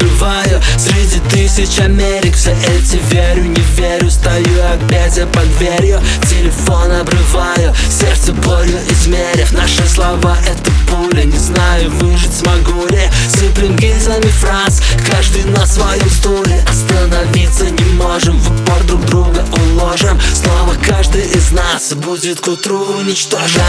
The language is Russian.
Открываю Среди тысяч Америк. Все эти верю, не верю Стою опять я под дверью Телефон обрываю Сердце болью измерив. Наши слова это пуля Не знаю, выжить смогу ли. Сыплем гильзами фраз Каждый на своем стуле. Остановиться не можем В упор друг друга уложим. Снова каждый из нас Будет к утру уничтожен